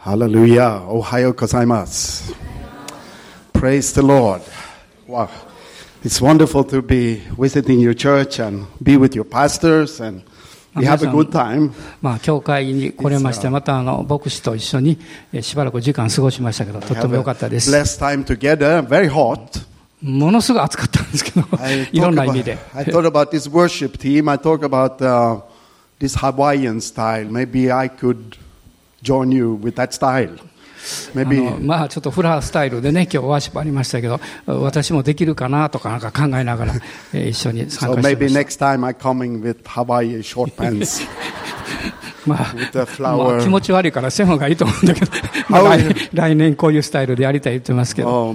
Hallelujah. Ohayo gozaimasu. Praise the Lord. Wow. It's wonderful to be visiting your church and be with your pastors and we have a good time. まあ、教会に来れまして、またあの牧師と一緒にえーしばらく時間過ごしましたけど、とっても良かったです。 Blessed time together. Very hot. ものすごい暑かったんですけど I、いろ talk んな意 about, 味で。 I thought about this worship team. I talk about uh, this Hawaiian style. Maybe I could join you with that style. あ Maybe のまあ、ちょっトフラースタイルでね、今日ワーシップありましたけど、私もできるかなとかなんか考えながら、えー一緒に参 so 加して maybe ました next time I coming with Hawaii short pants まあ、気持ち悪いから背方がいいと思うんだけど、まあ来、来年こういうスタイルでやりたいと言ってますけど。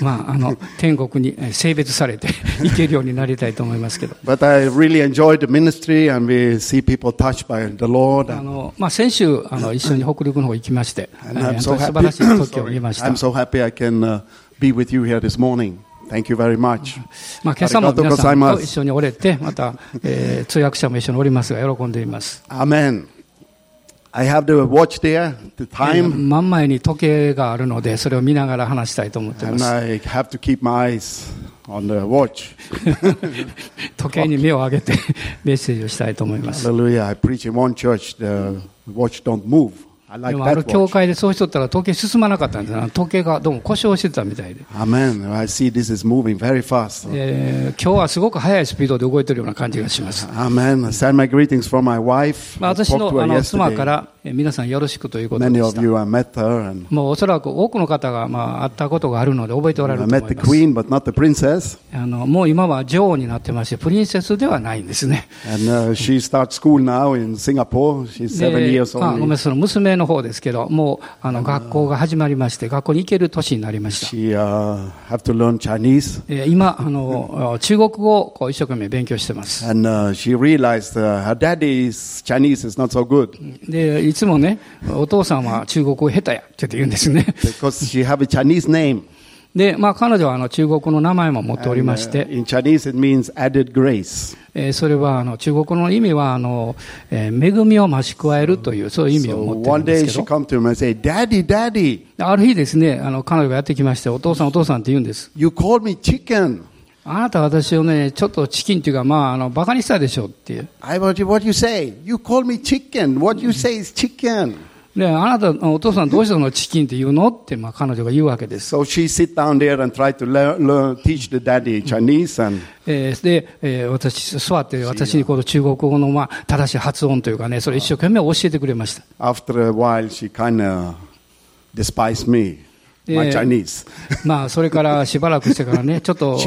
まあ、あの、天国に性別されて 行けるようになりたいと思いますけど。あの、まあ先週、あの、一緒に北陸の方行きまして、so、素晴らしい時を見ました。Be with you here this morning. Thank you very much. まあ、今朝も皆さんと一緒におれて、また、えー通訳者も一緒におりますが、喜んでいます。Amen. I have the watch there, the えー time, 真ん前に時計があるので、それを見ながら話したいと思っていま and す。I have to keep my eyes on the watch. 時計に目を上げてメッセージをしたいと思います。Hallelujah. I preach in one church, the watch don't move. でもある教会でそうしとったら統計進まなかったんです時計がどうも故障してたみたいで。Amen. 今日はすごく速いスピードで動いてるような感じがします。Amen. 私の,あの妻から。皆さんよろしくということもうおそらく多くの方がまあ会ったことがあるので覚えておられるます。あのもう今は女王になってましてプリンセスではないんですね。ごめんなさい娘の方ですけどもうあの学校が始まりまして学校に行ける年になりました。今あの中国語をこう一生懸命勉強してます。でつもね、お父さんは中国語下手やって言うんですね。because she have a Chinese name. で、まあ彼女はあの中国語の名前も持っており And, ま uh, して、in Chinese, it means added grace. えーそれはあの中国語の意味はあの、えー恵みを増し加えるという、そういう意味 So を持ってる one んですけど、and say, "Daddy, Daddy, ある日ですね、あの彼女がやってきまして、お父さんお父さんって言うんです。you called me chicken." あなた私をね、ちょっとチキンっていうか、まあ、あの、バカにしたでしょっていう。I what you, what you say? You call me chicken. What you say is chicken. で、あなた、お父さんどうしてそのチキンって言うのって、まあ、彼女が言うわけです。So she sit down there and try to learn, learn teach the daddy Chinese, and えーで、えー私、座って、私にこの中国語の、まあ、正しい発音というかね、それ一生懸命教えてくれました。after a while she kind of despised me, my. Chinese. まあ、それから しばらくしてからね、ちょっと、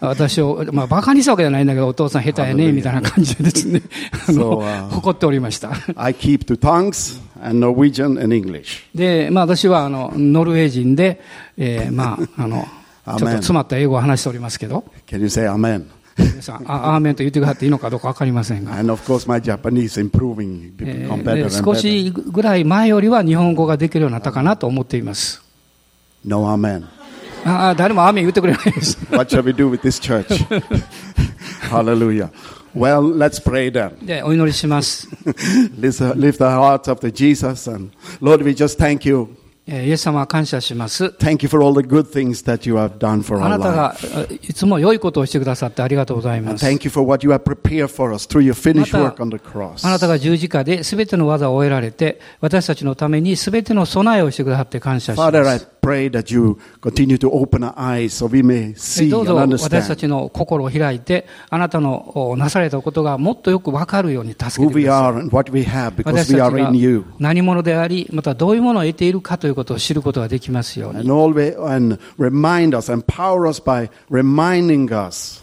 ま.あ、私を、まあ、バカにしたわけじゃないんだけど、お父さん下手やね、みたいな感じでですね、あの So, uh,、誇っておりました。I keep two tongues, and Norwegian and English. で、まあ私はあの、ノルウェー人で、えーまあ、あの、ちょっと詰まった英語を話しておりますけど、Can you say Amen? 皆さん、あアーメンと言ってくださっていいのかどうかわかりませんが、少.しぐらい前よりは日本語ができるようになったかなと思っています。No Amen. ああ、誰もアーメン言ってくれないです。What shall we do with this church? Hallelujah. Well, let's pray then. で、お祈りします。Lift the, hearts of the Jesus and Lord, we just thank you. えーイエス様は感謝します。Thank you for all the good things that you have done for あなたがいつも良いことをしてくださってありがとうございます。thank you for what you have prepared for us through your た work on the cross. あなたが十字架で全ての技を終えられて、私たちのために全ての備えをしてくださって感謝しま Father, I す。Pray that you continue to open our eyes so we may え see どう and ぞ私たちの心を開いて、あなたのおなされたことがもっとよくわかるように助けて we ください。are and what we have 私 because たち we are が in you. 何者であり、またどういうものを得ているかということを知ることができますように。And always and remind us, empower us by reminding us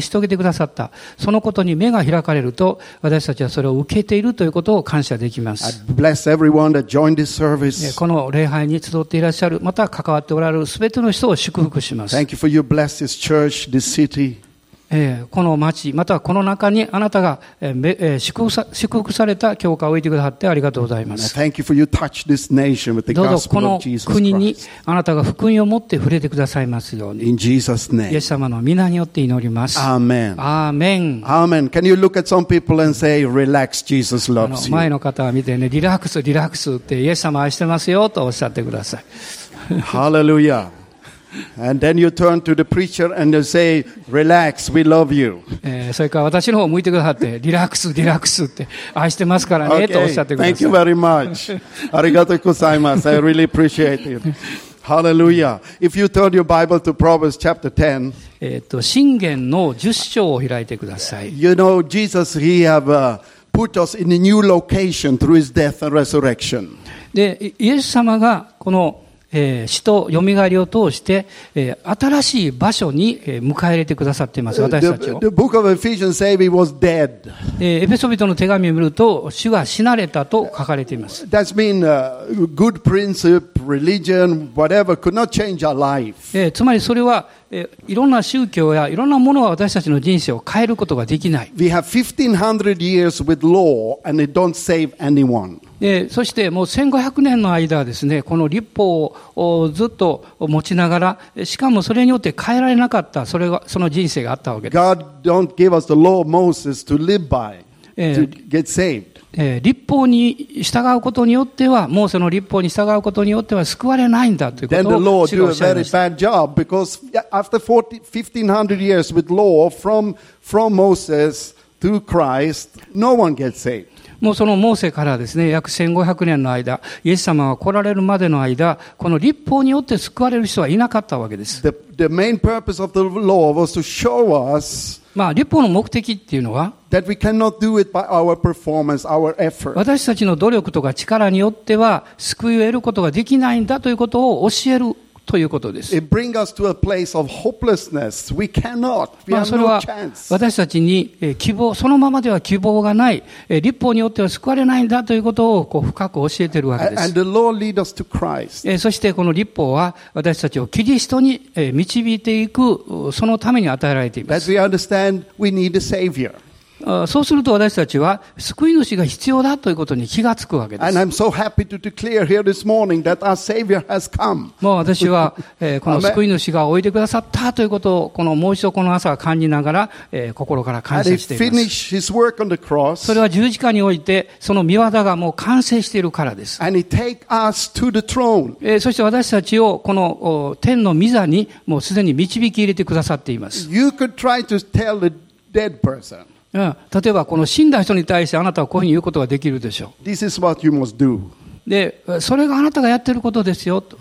し遂げてくださった。そのことに目が開かれると私たちはそれを受けているということを感謝できます。bless everyone that joined this え service. ーこの礼拝に集っていらっしゃる、また関わっておられる全ての人を祝福します。えー、この町、またはこの中にあなたが、えーめえー、祝,福さ祝福された教会を置いてくださってありがとうございます。You どうぞこの国にあなたが福音を持って触れてくださいますように。Jesus name. イエス様の皆によって祈ります。アーメン。アーメン。アーメン。Can you look at some people and say, relax, Jesus loves you? の前の方は見てね、リラックス、リラックスって、イエス様愛してますよとおっしゃってください。ハレルヤ。And then you turn to the preacher and you say, relax, we love you. えーそれから私の方を向いてくださって、リラックス、リラックスって愛してますからねとおっ Okay. しゃってください Thank you。very much. Arigato gozaimasu. I really appreciate it. Hallelujah. If you turn your Bible to Proverbs chapter 10, えっと、信玄の10章を開いてください。 you know, Jesus, he have uh, put us in a new location through his death and resurrection. で、イイエス様がこの、 えー、死と蘇りを通して、えー、新しい場所に、えー、迎え入れてくださっています、私たちを。エペソビトの手紙を見ると、主が死なれたと書かれています。つまりそれは、えー、いろんな宗教やいろんなものは私たちの人生を変えることができない。でそしてもう1500年の間ですね、この立法をずっと持ちながら、しかもそれによって変えられなかった、そ,れがその人生があったわけです。立法に従うことによっては、もうその立法に従うことによっては救われないんだということを指導しました。もうそのモーセからですね、約1500年の間、イエス様が来られるまでの間、この立法によって救われる人はいなかったわけです。The, the main purpose of the law was to show us まあ、立法の目的っていうのは、that we cannot do it by our performance, our effort. 私たちの努力とか力によっては救いを得ることができないんだということを教えるということです。It brings us to a place of hopelessness. We cannot. We まあ、have それ no は chance. 私たちにえー希望、そのままでは希望がない、えー立法によっては救われないんだということをこう深く教えているわけですそしてこの立法は私たちをキリストにえー導いていく、うそのために与えられています。そうすると私たちは救い主が必要だということに気がつくわけです。So. もう私は、えーこの.救い主がおいでくださったということを、このもう一度この朝感じながら、えー心から感謝しています。cross. それは十字架において、その見業がもう完成しているからです。えーそして私たちをこのお天の御座にもうすでに導き入れてくださっています。例えばこの死んだ人に対してあなたはこういうふうに言うことができるでしょう。でそれがあなたがやってることですよと。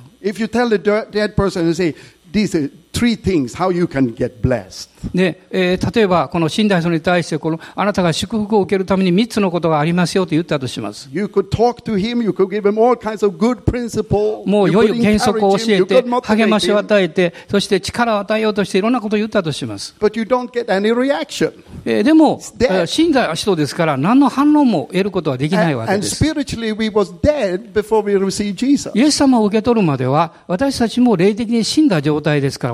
Three things how you can get blessed. で、えー例えばこの死んだ人に対してこのあなたが祝福を受けるために3つのことがありますよと言ったとします。You could talk to him, you could give him all kinds of good principles. もう良い原則を教えて励ましを与えて、そして力を与えようとしていろんなことを言ったとします。but you don't get any reaction. えーでも、死んだ人ですから何の反論も得ることはできないわ And, け and です。spiritually, we was dead before we received Jesus. イエス様を受け取るまでは、私たちも霊的に死んだ状態ですから、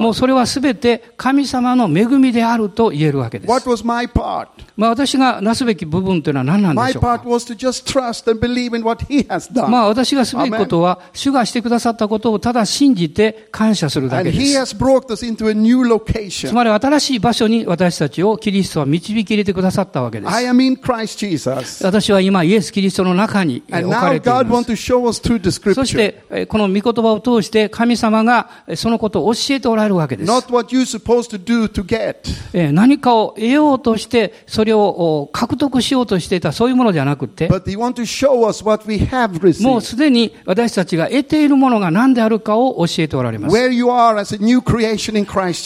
もそれはすべて神様の恵みであると言えるわけです。What was my part? まあ私がなすべき部分というのは何なんでしょうか？Part was to just trust and believe in what He has done. まあ私がすべきことは、主がしてくださったことをただ信じて感謝するだけで He す。has brought us into a new つ.まり新しい場所に私たちをキリストは導き入れてくださったわけです。I am in Christ Jesus. 私は今イエス・キリストの中に置かれています。そし.て、えーこの御言葉を通して神様がえーそのことを教えておられるるわけです。何かを得ようとして、それを獲得しようとしていた、そういうものじゃなくて、もうすでに私たちが得ているものが何であるかを教えておられます。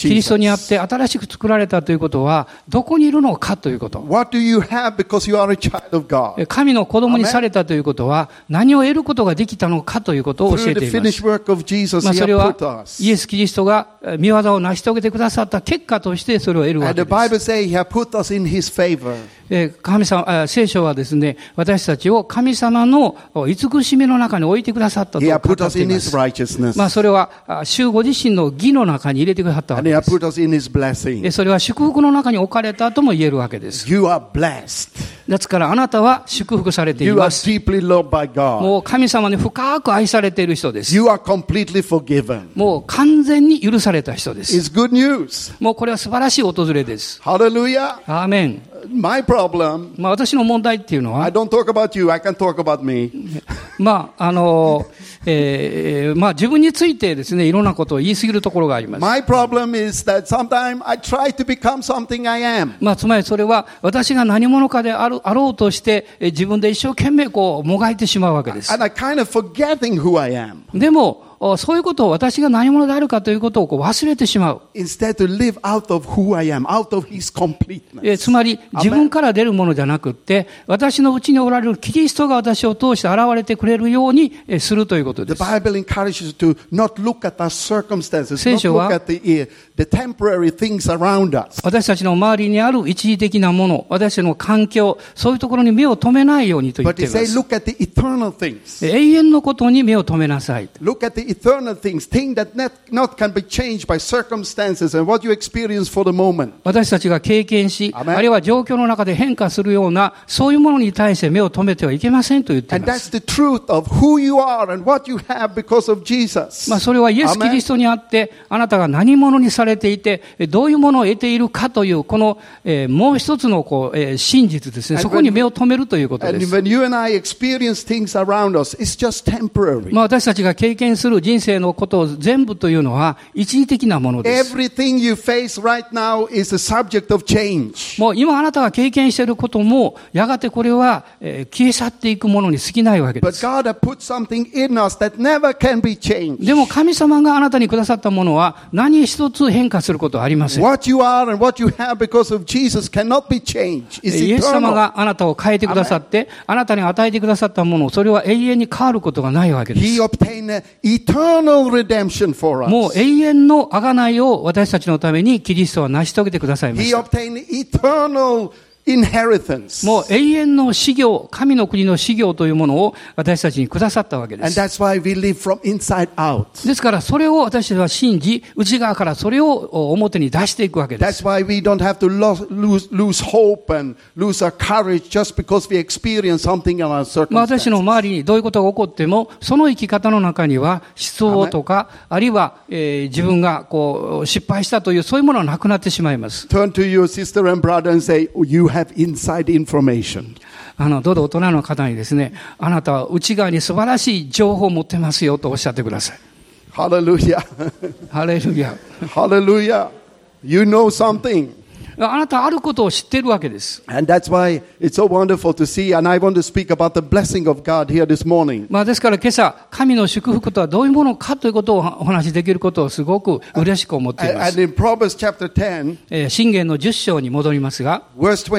キリストにあって新しく作られたということは、どこにいるのかということ。神の子供にされたということは、何を得ることができたのかということを教えています。まあ、それはイエス・キリストが見業を成し遂げてくださった結果としてそれを得るわけです。え神様、聖書はですね、私たちを神様の慈しみの中に置いてくださったとま。あ、それは、主ご自身の義の中に入れてくださったわけです。それは祝福の中に置かれたとも言えるわけです。You are blessed. ですから、あなたは祝福されています。You are loved by God. もう神様に深く愛されている人です。You are completely forgiven. もう完全に許された人です。It's good news. もうこれは素晴らしい訪れです。ハレルヤアーメン。my problem, まあ私の問題っていうのは、まああのえーまあ、自分についてですねいろんなことを言いすぎるところがあります。まあ、つまりそれは私が何者かであ,るあろうとして自分で一生懸命こうもがいてしまうわけです。でも、そういうことを私が何者であるかということを忘れてしまう。つまり、自分から出るものじゃなくて、私のうちにおられるキリストが私を通して現れてくれるようにするということです。聖書は、私たちの周りにある一時的なもの、私たちの環境、そういうところに目を留めないようにと言っています。永遠のことに目を留めなさい。私たちが経験し、あるいは状況の中で変化するような、そういうものに対して目を止めてはいけませんと言っています。まあそれはイエス・キリストにあって、あなたが何者にされていて、どういうものを得ているかという、この、え、もう一つのこう、え、真実ですね。そこに目を止めるということです。まあ私たちが経験する人生のことを全部というのは一時的なものです。もう今あなたが経験していることも、やがてこれは消え去っていくものに過ぎないわけです。でも神様があなたにくださったものは何一つ変化することはありません。イエス様があなたを変えてくださって、あなたに与えてくださったもの、それは永遠に変わることがないわけです。Eternal redemption for もう us. 永遠の贖いを私たちのためにキリストは成し遂げてくださいまし He た。obtained eternal inheritance. もう永遠の資業、神の国の資業というものを私たちにくださったわけです。ですからそれを私たちは信じ、内側からそれを表に出していくわけです。私の周りにどういうことが起こっても、その生き方の中には失望とか、あるいは、えー、自分がこう失敗したという、そういうものはなくなってしまいます。have inside information. あの、どうぞ大人の方にですね、あなたは内側に素晴らしい情報を持ってますよとおっしゃってください。ハレルヤ。ハレルヤ。ハレルヤ。You know something. あなたあることを知っているわけです。まあですから今朝、神の祝福とはどういうものかということをお話しできることをすごく嬉しく思っています。信玄の10章に戻りますが、verse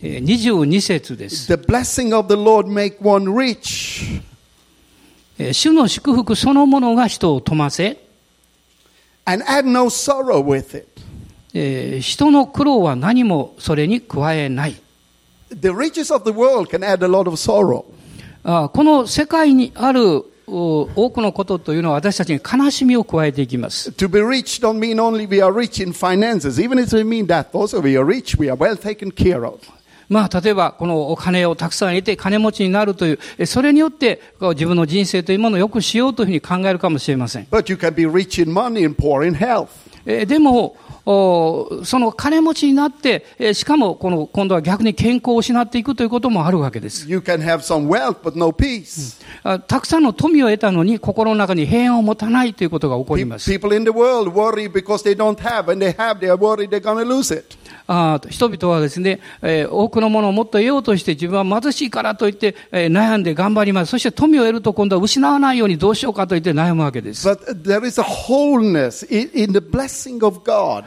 22, 節です。え主の祝福そのものが人を富ませ、えー人の苦労は何もそれに加えない。The riches of the world can add a lot of sorrow. あこの世界にある多くのことというのは私たちに悲しみを加えていきます。To be rich don't mean only we are rich in finances. Even if we mean that, also we are rich, we are well taken care of. まあ、例えば、このお金をたくさん得て金持ちになるという、えそれによって、自分の人生というものを良くしようというふうに考えるかもしれません。But you can be rich in money and poor in health. えーでも、おその金持ちになって、しかもこの今度は逆に健康を失っていくということもあるわけです。たくさんの富を得たのに、心の中に平安を持たないということが起こります。人々はですね、えー、多くのものをもっと得ようとして、自分は貧しいからといって、えー、悩んで頑張ります。そして富を得ると今度は失わないようにどうしようかといって悩むわけです。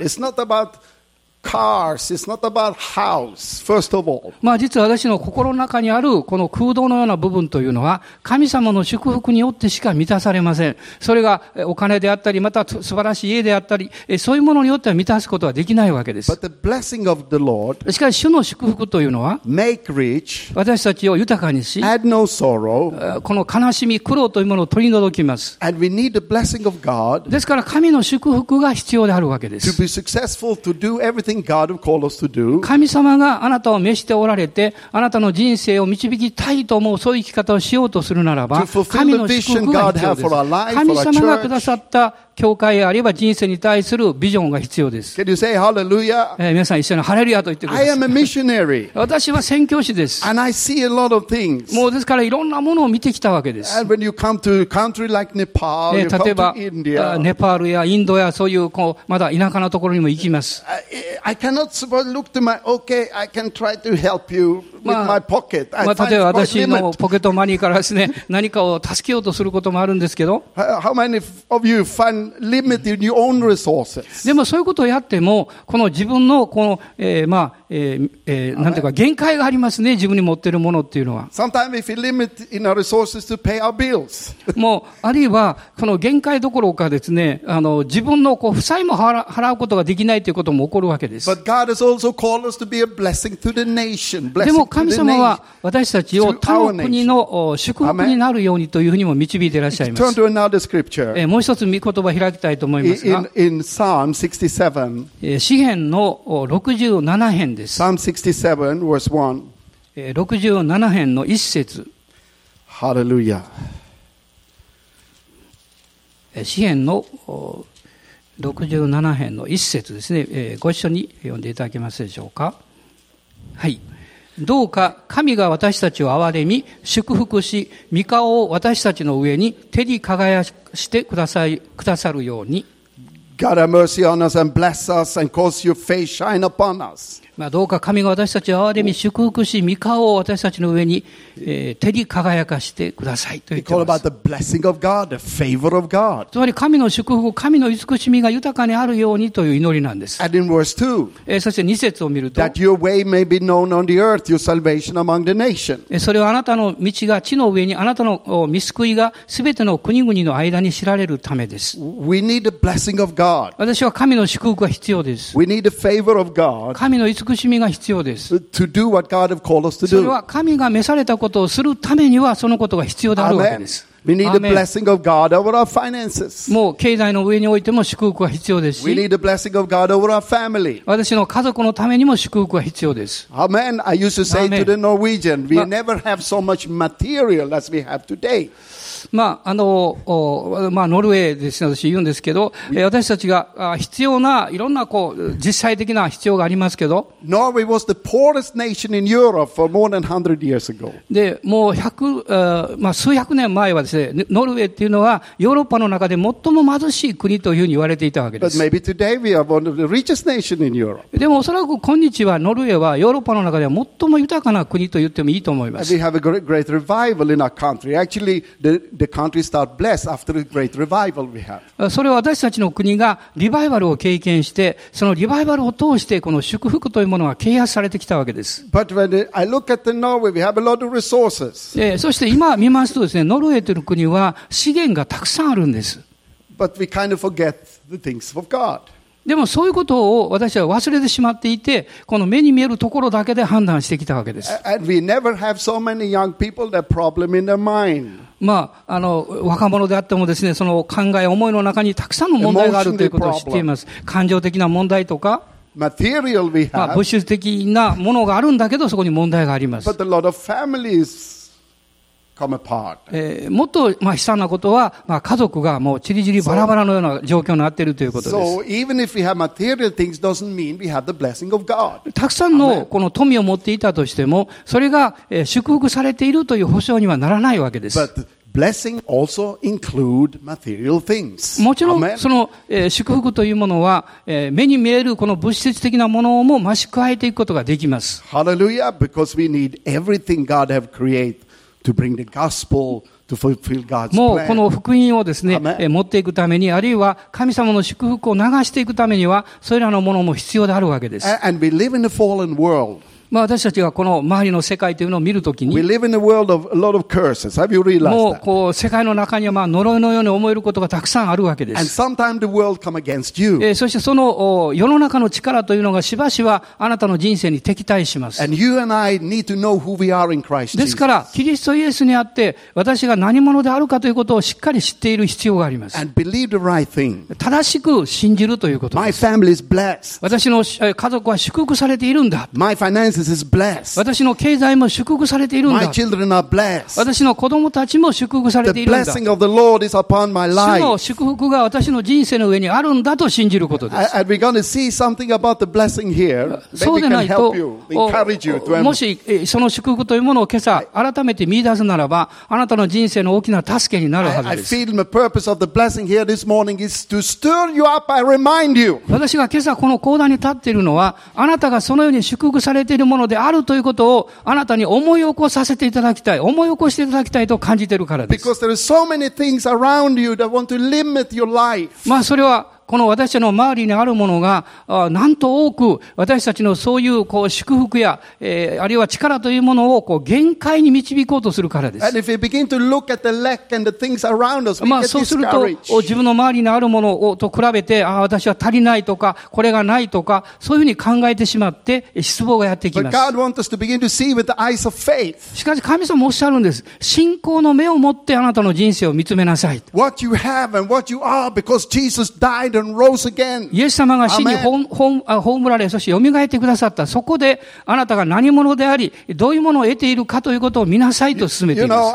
It's not about cars, it's not about house, first of all. まあ実は私の心の中にあるこの空洞のような部分というのは神様の祝福によってしか満たされません。それがえお金であったり、また素晴らしい家であったり、えそういうものによっては満たすことはできないわけです。But the blessing of the Lord しかし主の祝福というのは make rich, 私たちを豊かにし、add no sorrow, えこの悲しみ、苦労というものを取り除きます。and we need the blessing of God ですから神の祝福が必要であるわけで to す。be successful, to do everything God will call us to do. 神様があなたを召しておられて、あなたの人生を導きたいと思う、そういう生き方をしようとするならば神の祝福が必要です。神様がくださった教会あるいは人生に対するビジョンが必要です。ええ、皆さん一緒にハレルヤと言ってください。私は宣教師です。もうですからいろんなものを見てきたわけです。例えば、ネパールやインドやそういう,こうまだ田舎なところにも行きます。まあ、例えば私のポケットマニーからですね、何かを助けようとすることもあるんですけど。Limit in your own resources? でもそういうことをやっても、この自分のこの、えーまあ、えーえーなんていうか、限界がありますね、自分に持っているものっていうのは。Sometimes if we limit in our resources to pay our bills, もう、あるいは、この限界どころかですね、あの、自分のこう負債も払払うことができないということも起こるわけです。but God has also called us to be a blessing to the nation. でも神様.は私たちを他の国のお祝福になるようにというふうにも導いていらっしゃいま Turn す。to another scripture. えーもう一つ御言葉開きたいと思いますが In,、in Psalm 67, えー詩編のお67編です。Psalm 67, verse 1. えー67編の一節。Hallelujah. えー詩編のお67編の一節ですね、えーご一緒に読んでいただけますでしょうか。はい。どうか神が私たちを憐れみ、祝福し、御顔を私たちの上に照り輝かしてください、くださるように。God have mercy on us and bless us and cause your face shine upon us. まあ、どうか神が私たちを憐でみ、祝福し、御顔を私たちの上に、えー、照り輝かしてください。つまり神の祝福、神の慈しみが豊かにあるようにという祈りなんです。ええ、そして2節を見ると、ええそれはあなたの道が地の上に、あなたの見救いがすべての国々の間に知られるためです。私は神の祝福が必要です。神の慈が必要です。しみが必要です。to do what God have called us to それ do. は神が召されたことをするためにはそのことが必要であるわけ.です。We need ア the blessing of God over our finances. もう経済の上においても祝福が必要です We し、need the blessing of God over our family. 私の家族のためにも祝福が必要です。Amen. I used to say to the Norwegian, we never have so much material as we have today. まあ、あの、おまあ、ノルウェーです私言うんですけど、えー私たちがあ必要な、いろんな、こう、実際的な必要がありますけど、Norway was the poorest nation in Europe for more than 100 years ago. で、もう百、あまあ、数百年前はですね、ノルウェーっていうのは、ヨーロッパの中で最も貧しい国というふうに言われていたわけで But す。maybe today we are one of the richest nation in Europe. でもおそらく今日はノルウェーはヨーロッパの中では最も豊かな国と言ってもいいと思います。we have a great revival in our country. Actually, the, それは私たちの国がリバイバルを経験して、そのリバイバルを通して、この祝福というものが啓発されてきたわけです。そして今見ますとですね、ノルウェーという国は資源がたくさんあるんです。でもそういうことを私は忘れてしまっていて、この目に見えるところだけで判断してきたわけです。まあ、あの、若者であってもですね、その考え、思いの中にたくさんの問題があるということを知っています。感情的な問題とか、まあ、物質的なものがあるんだけど、そこに問題があります。ええ、もっと、まあ、悲惨なことは、まあ、家族がもうちりぢりバラバラのような状況になっているということです。たくさんの,この富を持っていたとしても、それが祝福されているという保証にはならないわけです。もちろん、その、えー、祝福というものは、えー、目に見えるこの物質的なものをも増し加えていくことができます。Hallelujah! Because we need everything God have created. To bring the gospel to fulfill God's もうこの.福音をですね持っていくために、あるいは神様の祝福を流していくためには、それらのものも必要であるわけです。まあ、私たちがこの周りの世界というのを見るときに、もう,こう世界の中にはまあ呪いのように思えることがたくさんあるわけです。え、そしてその世の中の力というのがしばしばあなたの人生に敵対します。ですから、キリストイエスにあって私が何者であるかということをしっかり知っている必要があります。正しく信じるということです。私の家族は祝福されているんだ。My finances is blessed. 私の経済も祝福されているん My だ。children are blessed. 私の子供たちも祝福され The ているんだ。blessing of the Lord is upon my 主の life. 祝福が私の人生の上にあるんだと信じることです。And we're going to see something about the blessing here. そうでないと help you, encourage you お to もし、えその祝福というものを今朝、改めて見出すならば、あなたの人生の大きな助けになるは I, I ずです。feel the purpose of the blessing here this morning is to stir you up and remind you 私が今朝この講談に立っているのは、あなたがそのように祝福されているものであるということをあなたに思い起こさせていただきたい、思い起こしていただきたいと感じているからです。まあそれはこの私たちの周りにあるものが、あなんと多く私たちのそういうこう祝福や、えーあるいは力というものをこう限界に導こうとするからです。Us, まあそうすると、自分の周りにあるものをと比べて、ああ、私は足りないとか、これがないとか、そういうふうに考えてしまって、え失望がやってきます。しかし神様もおっしゃるんです。信仰の目を持ってあなたの人生を見つめなさい。What you have and what you are because Jesus died. イエス様が死に葬られ、そしてよみがえってくださった。そこで、あなたが何者であり、どういうものを得ているかということを見なさいと勧めています。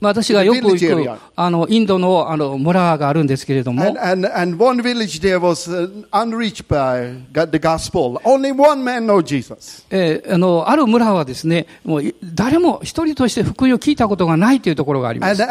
私がよく行くあインドの,村があるんですけれども。あ,る村はですね、誰も一人として福音を聞いたことがないというところがあります。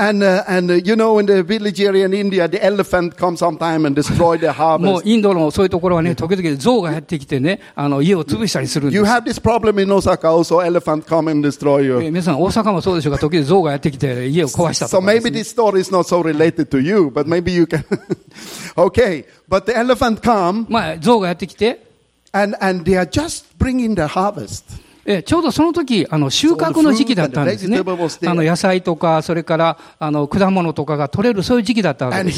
India, the elephant comes sometime and destroy the もう harvest. インドのそういうところはね、時々象がやってきてね、あの、家を潰したりするんで You す。have this problem in Osaka also, elephant come and destroy え you. ー皆さん、大阪もそうでしょうか、時々象がやってきて家を壊したと So かです maybe ね、this story is not so related to you, but maybe you can. okay, but the elephant come まあ、象がやってきて、and, and they are just bringing the harvest. えーちょうどその時、あの、収穫の時期だったんですね.あの、野菜とか、それから、あの、果物とかが取れる、そういう時期だったわけです。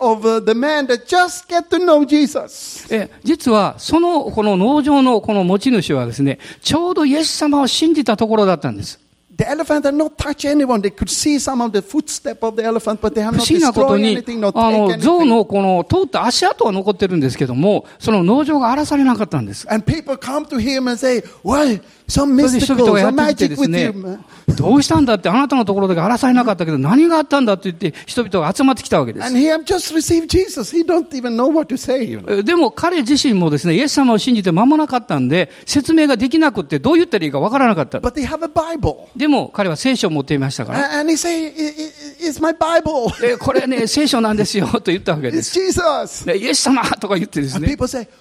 of the, uh, man that just get to know Jesus. えー実は、その、この農場のこの持ち主はですね、ちょうどイエス様を信じたところだったんです。The elephant had not touched anyone. They could see some of the footstep of the elephant, but they have 不 not 思議なこと destroyed に anything,、not あ taken の、象 anything. のこの通った足跡は残ってるんですけども、その農場が荒らされなかったんです。And people come to him and say, Why? 人 mystical, 々がや some ってきて magic です with ね him.、どうしたんだって、あなたのところだけ荒らされなかったけど、何があったんだって言って、人々が集まってきたわけですでも彼自身もですね、イエス様を信じて間もなかったんで、説明ができなくって、どう言ったらいいかわからなかった。But they have a Bible. でも彼は聖書を持っていましたから、And and he say, "I- I- It's my Bible. えこれね、聖書なんですよ、と言ったわけで It's す。イエス様とか言ってです And ね、people say,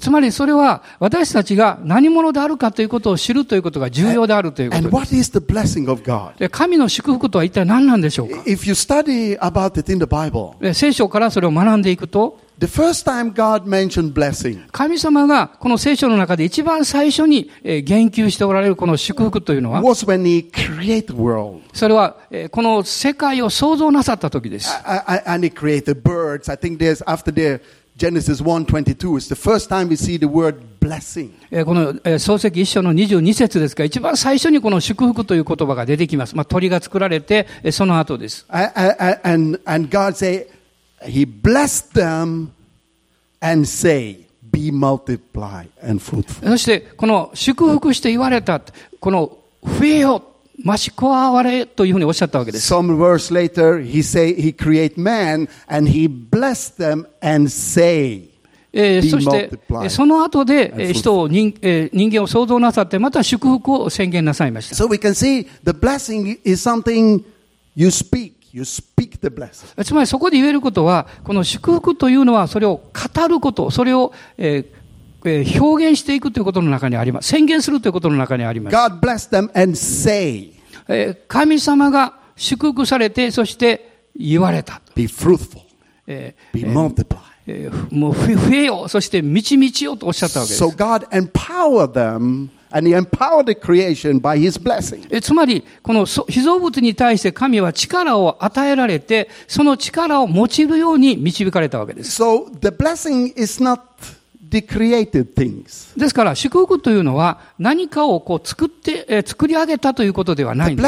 つまりそれは私たちが何者であるかということを知るということが重要であるということ。神の祝福とは一体何なんでしょうか？聖書からそれを学んでいくと。神様がこの聖書の中で一番最初に言及しておられるこの祝福というのは、それはこの世界を創造なさった時です。この創世記一章の22節ですが、一番最初にこの祝福という言葉が出てきます。鳥が作られて、その後です。He blessed them and say, be multiply and fruitful. そして、この祝福して言われた、この増えよ、増し加われというふうにおっしゃったわけです。Some verse later, He say He create man and He blessed them and say, えーそして、multiplied えーその後で、人を人,、えー人間を創造なさって、また祝福を宣言なさいました。So we can see the blessing is something you speak. You speak the blessing. つまりそこで言えることは、この祝福というのは、それを語ること、それを、えーえー表現していくということの中にあります。宣言するということの中にあります。God blessed them and say, えー神様が祝福されて、そして言われた。be fruitful, え be multiply. もう増えよ、そして満ち満ちよとおっしゃったわけです。So God empowered them つまり、この被造物に対して神は力を与えられて、その力を用いるように導かれたわけです。ですから、祝福というのは何かをこう作って、作り上げたということではないんです。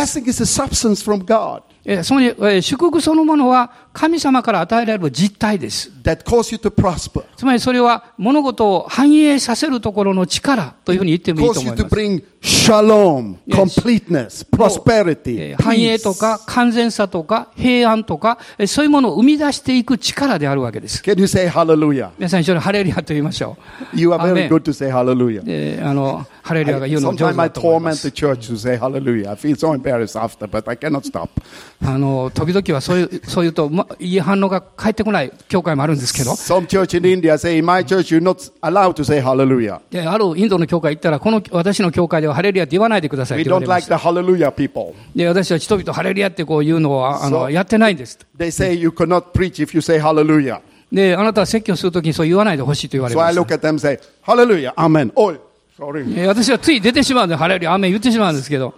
祝福そのものは神様から与えられる実態です。つまりそれは物事を繁栄させるところの力というふうに言ってもいいと思います。繁栄とか完全さとか平安とかそういうものを生み出していく力であるわけです。皆さん一緒にハレルヤと言いましょう。You are very good to say hallelujah. あのハレルヤが言うのは上手だと。Say hallelujah. I feel so embarrassed after, but I cannot stop. あの時々はそういう,そう,いうと、いい反応が返ってこない教会もあるんですけど。であるインドの教会行ったら、この私の教会ではハレルヤって言わないでくださいた、で私は人々ハレルヤってこう言うのはあの、やってないんです。hallelujah で、あなたは説教するときにそう言わないでほしいと言われまた。So hallelujah amen, oil. 私はつい出てしまうんで、晴れより雨言ってしまうんですけど。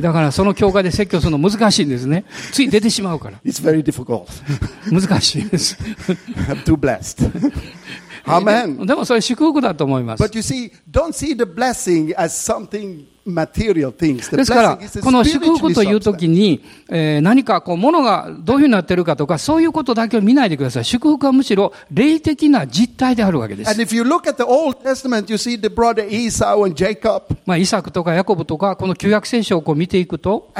だからその教会で説教するの難しいんですね。つい出てしまうから。難しいです。でもそれ祝福だと思います。ですから、この祝福というときに、えー、何かこう、ものがどういうふうになってるかとか、そういうことだけを見ないでください。祝福はむしろ、霊的な実態であるわけです。まあ、イサクとかヤコブとか、この旧約聖書をこう見ていくと、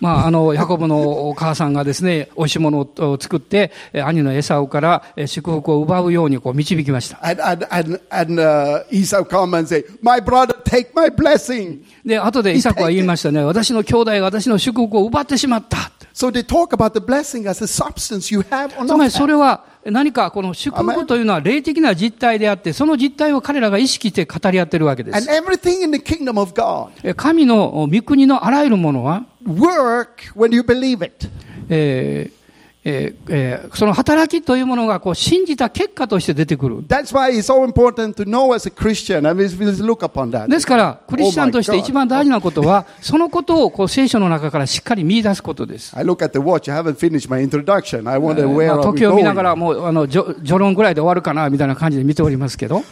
まあ、あの、ヤコブのお母さんがですね、美味しいものを作って、えー兄のエサウからえー祝福を奪うようにこう導きました。And, and, and, and uh, Esau come and say, my brother, take my blessing. で、後でイサクは言いましたね、私の兄弟が私の祝福を奪ってしまった。So they talk about the blessing as a substance you have or つま not りそ.れは何かこの祝福というのは霊的な実態であって、その実態を彼らが意識して語り合ってるわけで And す。everything in the kingdom of God え神の御国のあらゆるものは、work when you believe it. えーえーえー、その働きというものがこう信じた結果として出てくる。ですから、クリスチャンとして一番大事なことは、そのことをこう聖書の中からしっかり見出すことです。時を見ながら、もうあの序論ぐらいで終わるかなみたいな感じで見ておりますけど。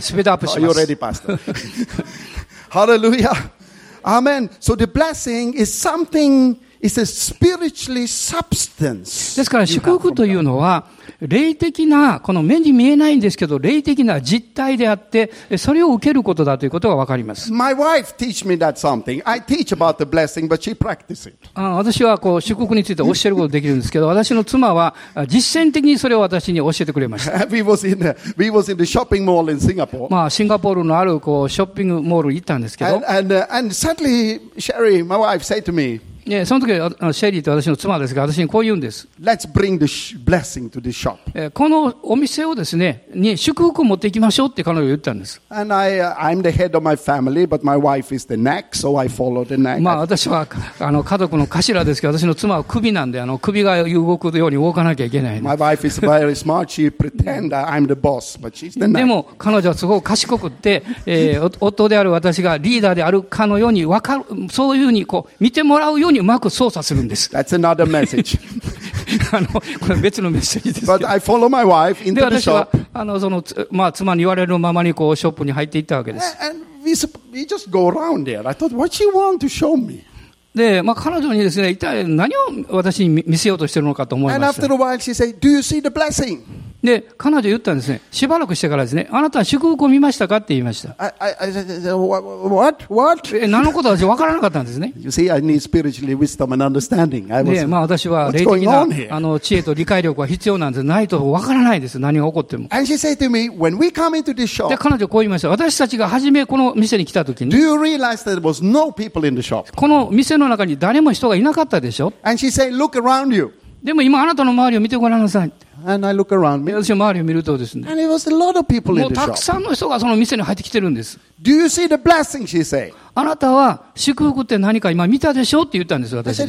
スピードアップします。ハレルヤ。アメン。So the blessing is something ですから祝福というのは、霊的な、この目に見えないんですけど、霊的な実態であって、それを受けることだということがわかります。私は祝福について教えることができるんですけど、私の妻は実践的にそれを私に教えてくれました。あ、シンガポールのあるこうショッピングモールに行ったんですけど。And, and, uh, and sadly, Sherry, ねその時ああシェリーと私の妻ですが、私にこう言うんです。let's bring the blessing to the shop. えーこのお店をですね、に祝福を持っていきましょうって彼女が言ったんです。And I, uh, I'm the head of my family, but my wife is the neck, so I follow the neck. まあ私はあの家族の頭ですけど、私の妻は首なんで、あの首が動くように動かなきゃいけない、My wife is very smart. She pretend I'm the boss, but she's the で neck. も彼女はすごく賢くって、えーお夫である私がリーダーであるかのようにわかる、そういうふうにこう見てもらうようにうまく操作するんです。That's another message. あの、これ別のメッセージですけ but ど。I follow my wife で、into the 私は shop, あの、その、つまあ、妻に言われるままにこう、ショップに入っていったわけです。and we, we just go around there. I thought, what she want to show me? で、まあ、彼女にですね、一体何を私に見せようとしてるのかと思いました。で、彼女言ったんですね、しばらくしてからですね、あなたは祝福を見ましたかって言いました。何のことは分からなかったんですね。彼女こう言いました。私たちが初めこの店に来た時に、この店の中に誰も人がいなかったでしょ？でも今あなたの周りを見てごらんなさい。私の周りを見るとですね。もうたくさんの人がその店に入ってきてるんです。あなたは祝福って何か今見たでしょ？って言ったんです私。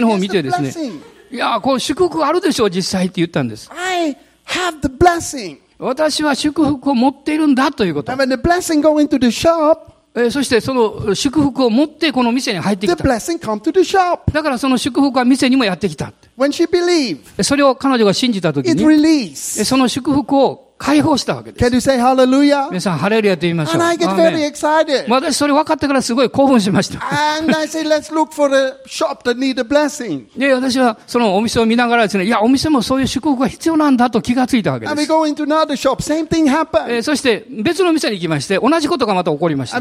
の方を見て。いや、こう祝福あるでしょう実際って言ったんです。私は祝福を持っているんだということ。そしてその祝福を持ってこの店に入ってきた。だからその祝福は店にもやってきた。When she believed, えそれを彼女が信じたときに.その祝福を解放したわけ。皆さん、ハレルヤと言いましょ。私、それ分かってからすごい興奮しました。で私は、そのお店を見ながらですね、いや、お店もそういう祝福が必要なんだと気がついたわけです。そして、別の店に行きまして、同じことがまた起こりました。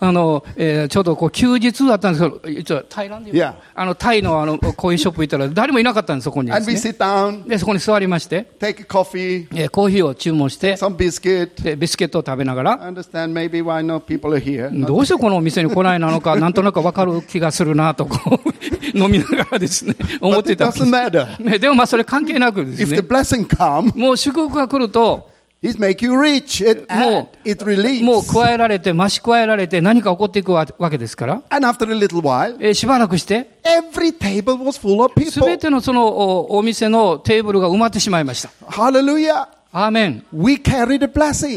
あの、えは、私は、私は、私は、私は、私は、私は、私は、私いや、あの、タイの、あの、こういう、私は、行ったら誰もいなかったんです、そこにね。sit down, で、そこに座りまして、take a coffee, えーコーヒーを注文して、some biscuit. で、ビスケットを食べながら、understand maybe why no people are here. どうしてこのお店に来ないなのか、なんとなくわかる気がするなと、こう、飲みながらですね、思ってたわけです。ねでもまあそれ関係なくです If the ね、blessing come, もう祝福が来ると、it make you rich. It, More. it release. もう加えられて、増し加えられて、何か起こっていくわわけですから、And after a little while, えーしばらくして、every table was full of す people. べてのそのおお店のテーブルが埋まってしまいました。Hallelujah. アーメン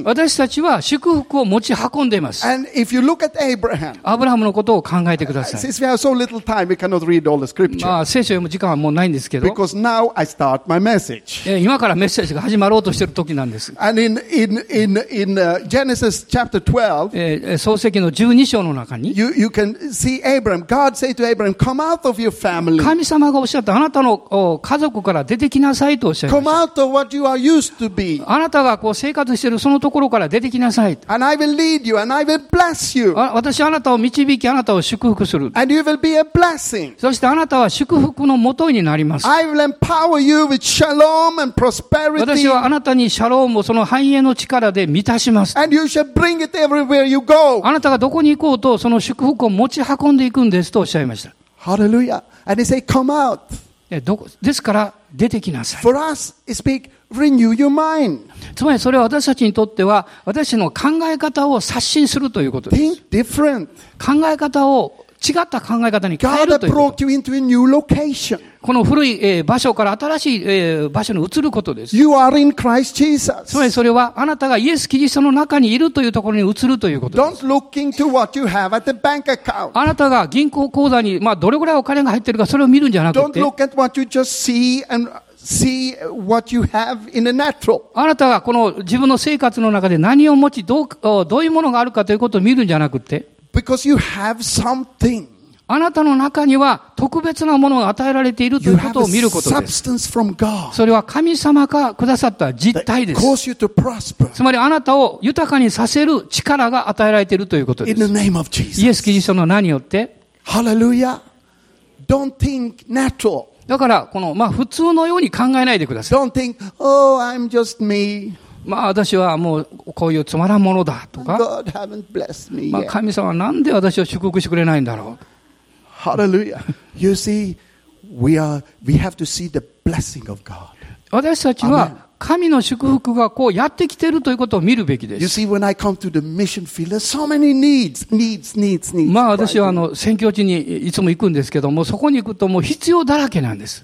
私たちは祝福を持ち運んでいます。アブラハムのことを考えてください。まあ、聖書を読む時間はもうないんですけど、今からメッセージが始まろうとしている時なんです。And の12章の中に、神様がおっしゃった。あなたの家族から出てきなさいとおっしゃいました。あなたがこう生活しているそのところから出てきなさい。And I will lead you and I will bless you. あ私あなたを導きあなたを祝福する。And you will be a blessing. そしてあなたは祝福のもとになります。I will empower you with shalom and 私 prosperity. はあなたにシャロームをその繁栄の力で満たします。And you shall bring it everywhere you go. あなたがどこに行こうとその祝福を持ち運んでいくんですとおっしゃいました。Hallelujah. And they say, come out. えどこですから出てきなさい。For us, it speak, renew your mind. つまりそれは私たちにとっては私の考え方を刷新するということです。Think different. 考え方を違った考え方に変え God るということ。brought you into a new location. この古いえー場所から新しいえー場所に移ることです。You are in Christ Jesus. つまりそれはあなたがイエス・キリストの中にいるというところに移るということです。Don't look into what you have at the bank account. あなたが銀行口座に、まあ、どれぐらいお金が入ってるか、それを見るんじゃなく Don't て、look at what you just see and see what you have in the natural. あなたがこの自分の生活の中で何を持ち、どうおどういうものがあるかということを見るんじゃなくて、あなたの中には特別なものが与えられているということを見ることです。それは神様がくださった実態です。つまりあなたを豊かにさせる力が与えられているということです。イエス・キリストの名によって。だから、この、ま、普通のように考えないでください。まあ私はもうこういうつまらんものだとか、まあ、神様はなんで私は祝福してくれないんだろう。私たちは神の祝福がこうやってきているということを見るべきです。まあ私はあの選挙地にいつも行くんですけども、そこに行くともう必要だらけなんです。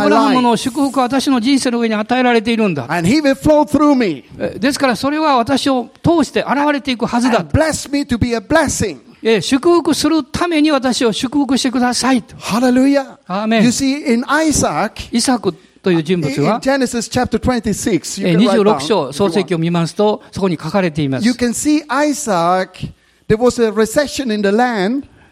アブラハムの祝福は私の人生の上に与えられているんだ。ですからそれは私を通して現れていくはずだ。祝福するために私を祝福してください。ハレルヤ。アーメン。イサクという人物は、Genesis 26, 章創世記を見ますと、そこに書かれています。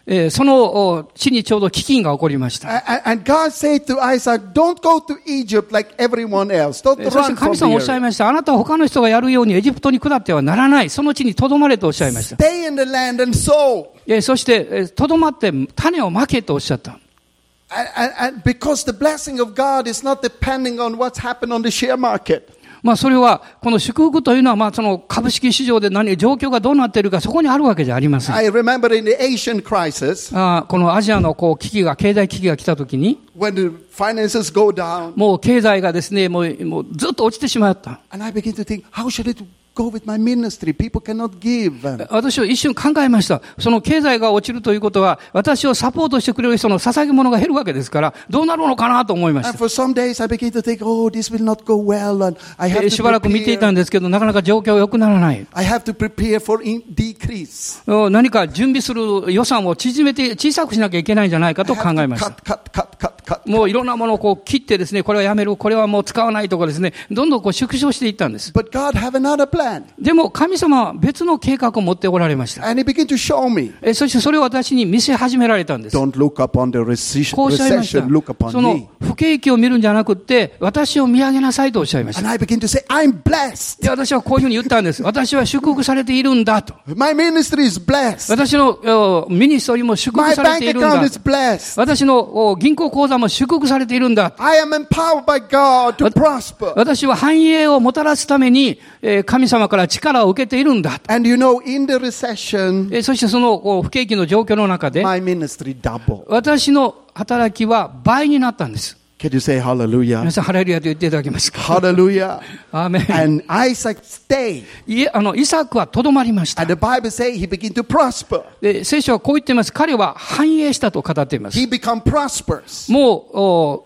えーそのお地にちょうど飢饉が起こりました。And God said to Isaac, don't go to Egypt like everyone else. Don't えーそして run 神様おっしゃい.ました。あなたは他の人がやるようにエジプトに下ってはならない。その地に留まれとおっしゃいました。Stay in the land and sow. えーそして、えー留まって種をまけとおっしゃった。And, and, and because the blessing of God is not depending on what's happened on the share market. まあそれは、この祝福というのは、まあその株式市場で何、状況がどうなっているか、そこにあるわけじゃありません。I remember in the Asian crisis, あーこのアジアのこう危機が、経済危機が来たときに、when the finances go down, もう経済がですね、もうもうずっと落ちてしまった。and I begin to think, how should it go with my ministry? People cannot give. And 私は一瞬考えました。その経済が落ちるということは、私をサポートしてくれる人の捧げ物が減るわけですから、どうなるのかなと思いました。for some days, I begin to think, oh, this will not go well, しばらく見ていた.んですけど、なかなか状況良くならない。I have to prepare for in- decrease. うん何か準備する予算を縮めて小さくしなきゃいけないんじゃないかと考えました。もういろんなものをこう切ってですね、これはやめる、これはもう使わないとかですね、どんどんこう縮小していったんです。But God have another plan. でも神様は別の計画を持っておられました。And He began to show me. えそしてそれを私に見せ始められたんです。Don't look upon the recession, こうおっしゃいました look。upon その me. 不景気を見るんじゃなくって、私を見上げなさいとおっしゃいまし And た。I begin to say, I'm blessed. で、私はこういうふうに言ったんです。私は祝福されているんだと。My ministry is blessed. 私のおミニストリーも祝 My 福され bank ているんだ account。is blessed. 私のお銀行口座も祝福されているんだ。I am empowered by God to prosper. 私は繁栄をもたらすために、えー神様から力を受けているんだ。And you know, in the recession, えーそしてその不景気の状況の中で、my ministry doubled. 私の働きは倍になったんです。Can you say hallelujah? 皆さん、ハレルヤと言っていただけますか Hallelujah. アーメン And Isaac stayed. いえ、あの、イサクはとどまりました And。the Bible says he began to prosper. で聖書はこう言っています。彼は繁栄したと語っています。He become prosperous. もう、お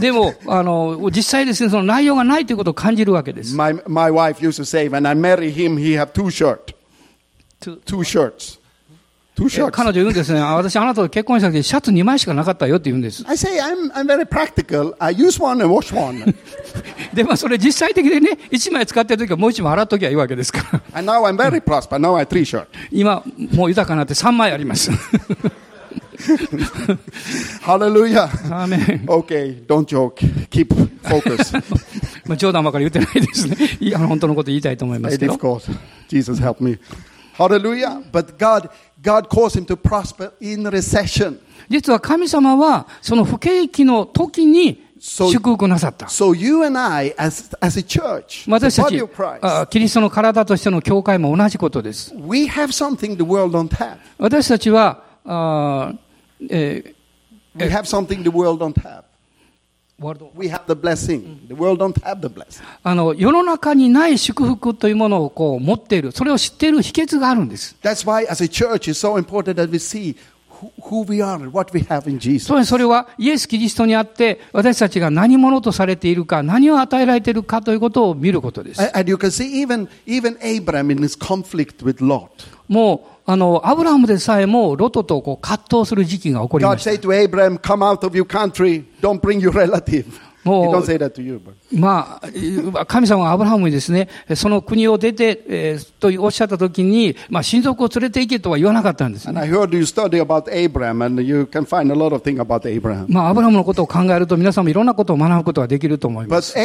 でも、あの、実際ですね、その内容がないということを感じるわけです。My, my wife used to say, when I marry him, he have two shirts. Two- Two shirts. Two え shirts. 彼女言うんですね、あ私あなたと結婚した時シャツ2枚しかなかったよって言うんです。I say, I'm, I'm very practical. I use one and wash one. で、まあそれ実際的でね、1枚使ってる時はもう1枚洗っときゃいいわけですから。and now I'm very prosperous. Now I have three shirts. 今、もう豊かになって3枚あります。Hallelujah. アーメン Okay, don't joke. Keep focus. まあ、冗談ばかり言ってないですね。いや、本当のこと言いたいと思いますけど。difficult. Jesus help me. Hallelujah. But God, God caused him to prosper in recession. 実は神様は、その不景気の時に So- 祝福なさった。So you and I, as, as a church, 私たち of あ、キリストの体としての教会も同じことです。we have something the world don't have. 私たちは、あえー We have something the world don't have. We have the blessing. The world don't have the blessing. あの世の中にない祝福というものをこう持っている、それを知っている秘訣があるんです。That's why, as a church, it's so important that we see who, we are and what we have in Jesus. それはイエス・キリストにあって、私たちが何者とされているか、何を与えられているかということを見ることです。And and you can see even, even Abraham in his conflict with Lot. もう、あの、アブラハムでさえも、ロトとこう葛藤する時期が起こりました。あ、神様はアブラハムにですね、その国を出て、えー、とおっしゃったときに、まあ、親族を連れて行けとは言わなかったんです、まあ、アブラハムのことを考えると、皆さんもいろんなことを学ぶことができると思います。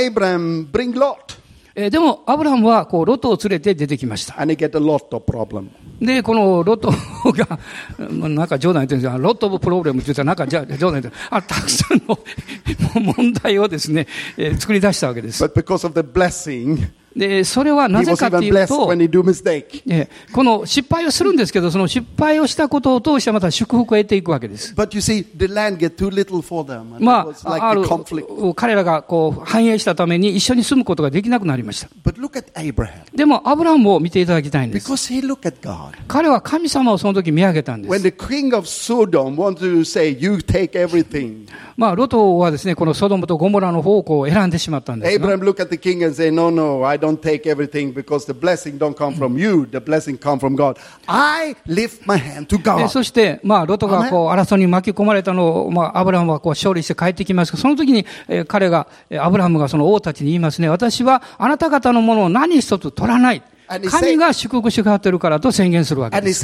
えーでも、アブラハムは、こう、ロトを連れて出てきました。and he get a lot of problem. で、このロトが、まあなんか冗談言ってるんですが、ロット・オブ・プロブレムって言ったら、なんかじゃ冗談言ってる。あ、たくさんの問題をですね、えー作り出したわけです。But because of the blessing, でそれはなぜかというと、この失敗をするんですけど、その失敗をしたことを通して、また祝福を得ていくわけです。まあ、ある彼らがこう繁栄したために、一緒に住むことができなくなりました。でも、アブラハムを見ていただきたいんです。彼は神様をその時見上げたんです。まあ、ロトはですね、このソドムとゴモラの方向を選んでしまったんです。そして、まあ、ロトがこう争いに巻き込まれたのを、まあ、アブラムはこう勝利して帰ってきます、その時に、えー、彼が、アブラムがその王たちに言いますね、私はあなた方のものを何一つ取らない。神が祝福してくれてるからと宣言するわけです。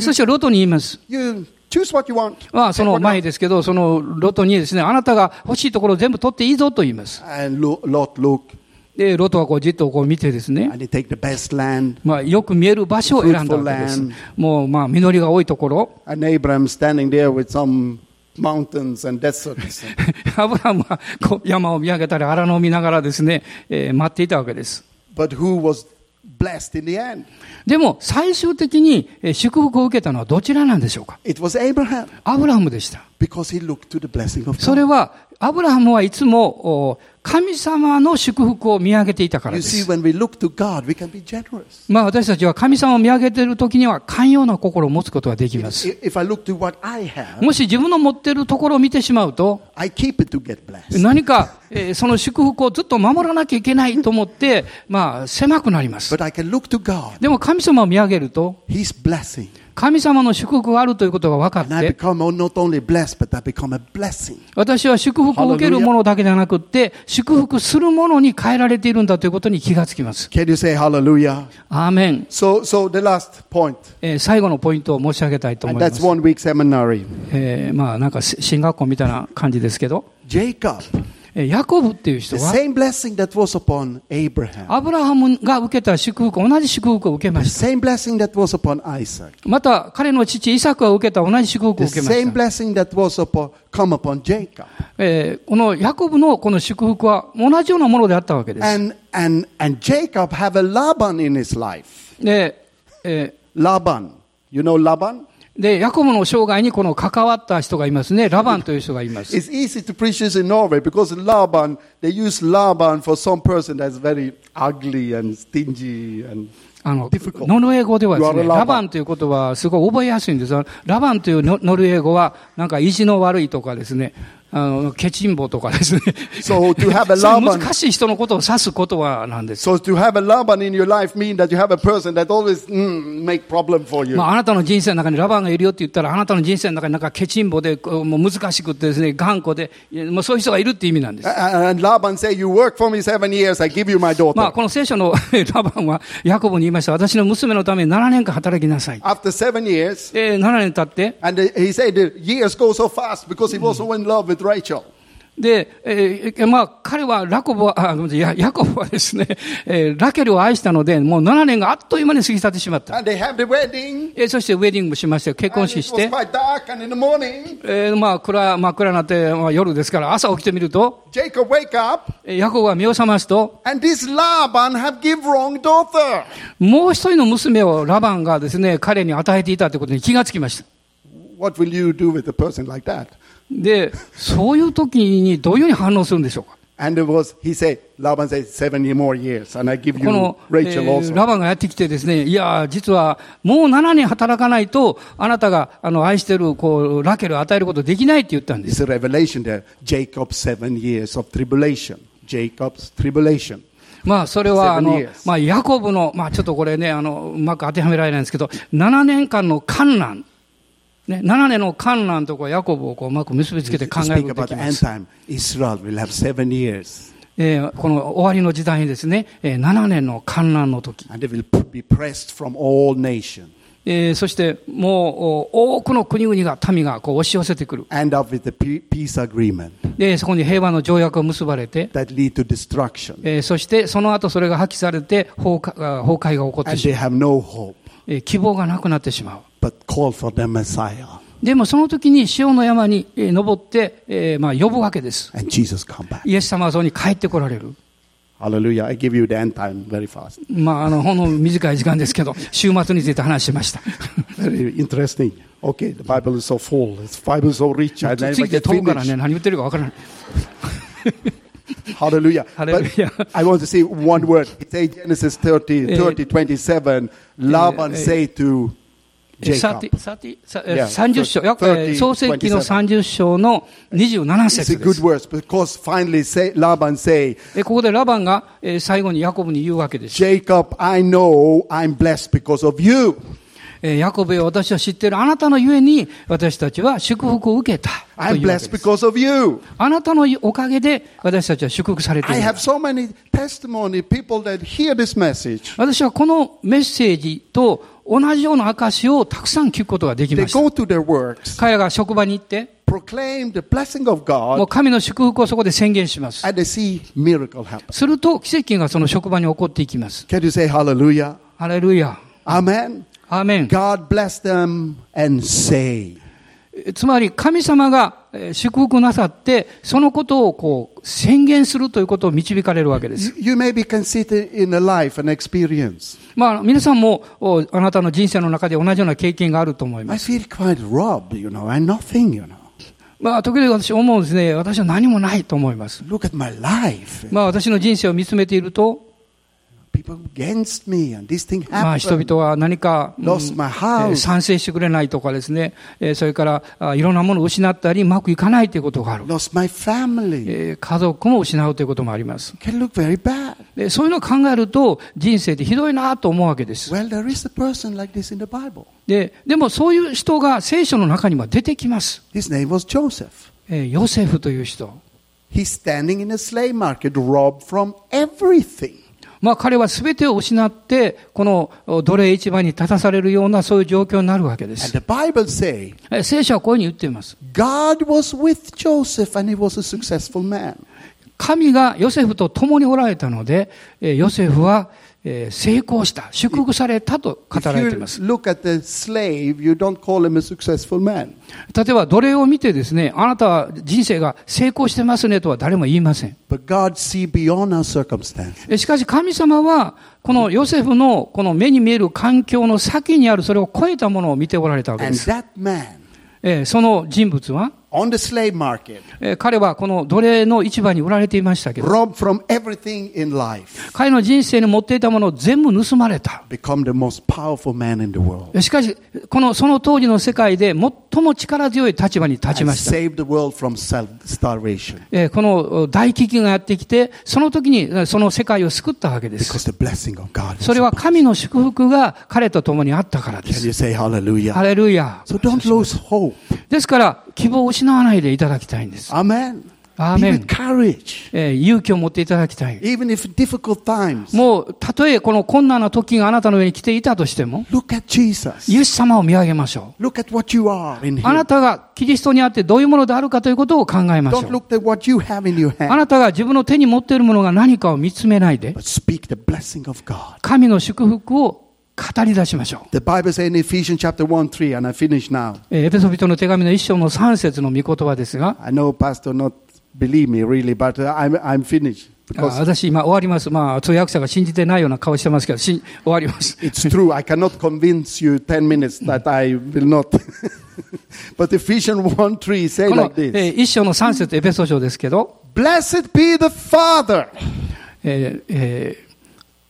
そして、ロトに言います。Choose what you want. まあ、その前ですけど、そのロトにですね、あなたが欲しいところを全部取っていいぞと言います。And Lot で、ロトはこう、じっとこう見てですね.まあ、よく見える場所を選んだわけです。もう、まあ、実りが多いところ。And Abraham standing there with some mountains and deserts. アブラハムはこう山を見上げたり荒野を見ながらですね、えー待っていたわけです。but who was blessed in the end? でも最終的にえー祝福を受けたのはどちらなんでしょうか It was Abraham アブラハムでした。because he looked to the blessing of それ God. は、アブラハムはいつもお神様の祝福を見上げていたからです。God. まあ私たちは神様を見上げている時には寛容な心を持つことができます。Have, もし自分の持っているところを見てしまうと.何か、えーその祝福をずっと守らなきゃいけないと思って、まあ狭くなります。でも神様を見上げると.神様の祝福があるということが分かって.私は祝福を受けるものだけじゃなくって、祝福するものに変えられているんだということに気がつきます。Can you say hallelujah? アーメン。So, so the last point, えー最後のポイントを申し上げたいと思いま that's す。one week seminary. えーまあなんかし進学校みたいな感じですけど、Jacob, えーヤコブっていう人、アブラハムが受けた祝福、同じ祝福を受けました。また、彼の父、イサクが受けた同じ祝福を受けました。このヤコブのこの祝福は同じようなものであったわけです。で、ラバ。ラバンで、ヤコブの生涯にこの関わった人がいますね。ラバンという人がいます。あの、ノルウェ語ではですね、ラバンという言葉はすごい覚えやすいんです。ラバンというノルウェ語はなんか意地の悪いとかですね。あの、ケチンボとかですね。So to have a Laban, 難しい人のことを指す言葉なんです。so to have a Laban in your life mean that you have a person that always mm, make problem for you. まあ、あなたの人生の中にラバンがいるよって言ったら、あなたの人生の中になんかケチンボで、もう難しくってですね、頑固で、もうそういう人がいるって意味なんです。And Laban say, you work for me seven years, I give you my daughter. まあ、この聖書のラバンは、ヤコブに言いました。私の娘のために7年間働きなさい。After seven years, で、7年経って、and he said the years go so fast because he was so in love with Rachel. で、えーまあ、彼はラコブは、あ、ごめんなさいやヤコブはですね、えーラケルを愛したので、もう7年があっという間に過ぎ去ってしまった。And they have the wedding. えーそしてウェディングもしまして、結婚式し was て、quite dark, and in the morning, えーまあ、暗、真っ暗になって、まあ、夜ですから、朝起きてみると、Jacob wake up, えーヤコブが目を覚ますと、and this Laban have give wrong daughter. もう一人の娘をラバンがですね、彼に与えていたということに気がつきました。What will you do with a person like that? で、そういう時にどういうふうに反応するんでしょうか？このラバンがやってきてですね、いや、実はもう7年働かないと、あなたがあの愛してるこうラケルを与えることできないって言ったんです。まあ、それはあの、まあ、ヤコブの、まあ、ちょっとこれねあの、うまく当てはめられないんですけど、7年間の観覧。ね、7年の観覧とかヤコブをこう,うまく結びつけて考えることです。Time, この終わりの時代にですね、えー、7年の観覧の時。えー、そしてもう多くの国々が民がこう押し寄せてくる。で、そこに平和の条約が結ばれて、えー、そしてその後それが破棄されて崩壊,が起こってしまう。え、希望がなくなってしまう。But call for the Messiah. でもその時に潮の山にえー登って、えーまあ呼ぶわけです。And. イエス様はそこに帰ってこられる。Hallelujah. I give you the end time very fast. まあ、あの、ほんの短い時間ですけど、週末について話しました。Very interesting. Okay, the Bible is so full. The Bible is so rich. I つ never get 遠くからね、finished. 何言ってるかわからない。Hallelujah. Hallelujah. But I want to say one word. It says Genesis 30, Eh, 30 27. Laban eh, say to. 30さてさえー Yeah, 30章、や30えー創世記の30章の27 It's a 節で good す。ここでラバンがえー最後にヤコブに言うわけです。Jacob, I know I'm blessed because of you. えーヤコブよ、私は知っているあなたのゆえに、私たちは祝福を受けた。と I'm blessed because of you. あなたのおかげで、私たちは祝福されてい I る。have so many testimony people that hear this message. 私はこのメッセージと同じような証をたくさん聞くことができまし。彼が職場に行って、もう神の祝福をそこで宣言します。すると、奇跡がその職場に起こっていきます。ハレルヤ。アメン。アメン。God bless them and save. つまり神様がえー祝福なさって、そのことをこう宣言するということを導かれるわけです。You, in a life experience. まあ皆さんもおあなたの人生の中で同じような経験があると思いま I す。feel quite robbed, you know, I'm nothing, you know. まあ時々私思うんですね。私は何もないと思います。Look at my life. まあ私の人生を見つめていると、People against me and this thing 人々は何か、賛成してくれないとかですね、それからいろんなものを失ったり、うまくいかないということがある。家族も失うということもあります。そういうのを考えると、人生ってひどいなと思うわけです。で,でもそういう人が聖書の中にも出てきます。ヨセフという人。まあ彼は全てを失って、このお奴隷市場に立たされるようなそういう状況になるわけで And す。the Bible say えー聖書はこういうふうに言っています。God was with Joseph and he was a successful man. 神がヨセフと共におられたので、えーヨセフはえー成功した、祝福されたと語られています。look at the slave, you don't call him a successful man. 例えば奴隷を見てですね、あなたは人生が成功してますねとは誰も言いません。But God see beyond our circumstance. えしかし神様は、このヨセフのこの目に見える環境の先にあるそれを超えたものを見ておられたわけで And す。その人物は、on the slave market, えー彼はこの奴隷の市場に売られていましたけど、robbed from everything in life, 彼の人生に持っていたものを全部盗まれた。become the most powerful man in the world. しかし、この、その当時の世界で最最も力強い立場に立ちました。えー、この大危機がやってきて、その時にその世界を救ったわけです。それは神の祝福が彼と共にあったからです。ハレルヤ。ですから、希望を失わないでいただきたいんです。アーメン。えー勇気を持っていただきたい。Even if difficult times. もう、たとえこの困難な時があなたの上に来ていたとしても、Look at Jesus. イエス様を見上げましょ Look at what you are in う。あな Him. たがキリストにあってどういうものであるかということを考えましょ Don't う。look at what you have in your あ hand, なたが自分の手に持っているものが何かを見つめないで、but speak the blessing of God. 神の祝福を語り出しましょう。The Bible says in Ephesians chapter 1 3, and I finish now. えーエペソビトの手紙の一章の三節の御言葉ですが、I know Pastor not believe me really, but uh, I'm, I'm finished. 私今終わります。まあ通訳者が信じてないような顔してますけど、し終わります。it's true. I cannot convince you 10 minutes that I will not. but Ephesians 1 3 say この like、え this ー一章の三節エペソ書ですけど、Blessed be the Father えーえー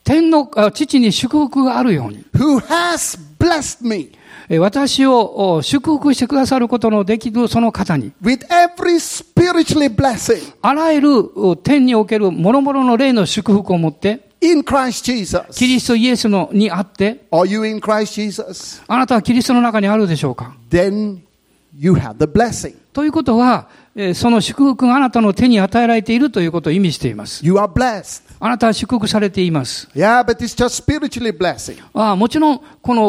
天のあ父に祝福があるように、who has blessed me えー私をお祝福してくださることのできるその方に、with every spiritually blessing あらゆるお天における諸々の霊の祝福を持って、in Christ Jesus. キリストイエスのにあって、Are you in Christ Jesus? あなたはキリストの中にあるでしょうか Then you have the blessing. ということは、えーその祝福があなたの手に与えられているということを意味しています。You are blessed. あなたは祝福されています。Yeah, but it's just spiritually blessing. ああもちろん、この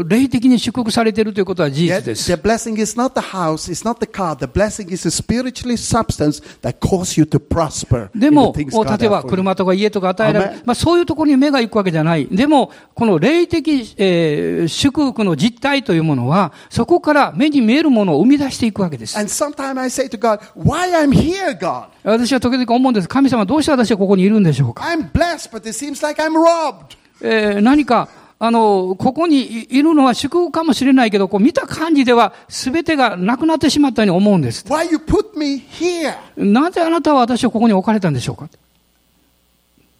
お霊的に祝福されているということは事実です the。blessing is not the house, it's not the car. The blessing is a spiritually substance that cause you to prosper. でも、例えば.車とか家とか与えられ.る、まあ、そういうところに目が行くわけじゃない。でも、この霊的、えー祝福の実態というものは、そこから目に見えるものを生み出していくわけです。And sometimes I say to God, Why I'm here, God? 私は時々思うんです。神様どうして私はここにいるんでしょうか I'm blessed, but it seems like I'm robbed. えー何か、あの、ここにいいるのは祝福かもしれないけど、こう見た感じでは全てがなくなってしまったように思うんです。Why you put me here? なぜあなたは私をここに置かれたんでしょうか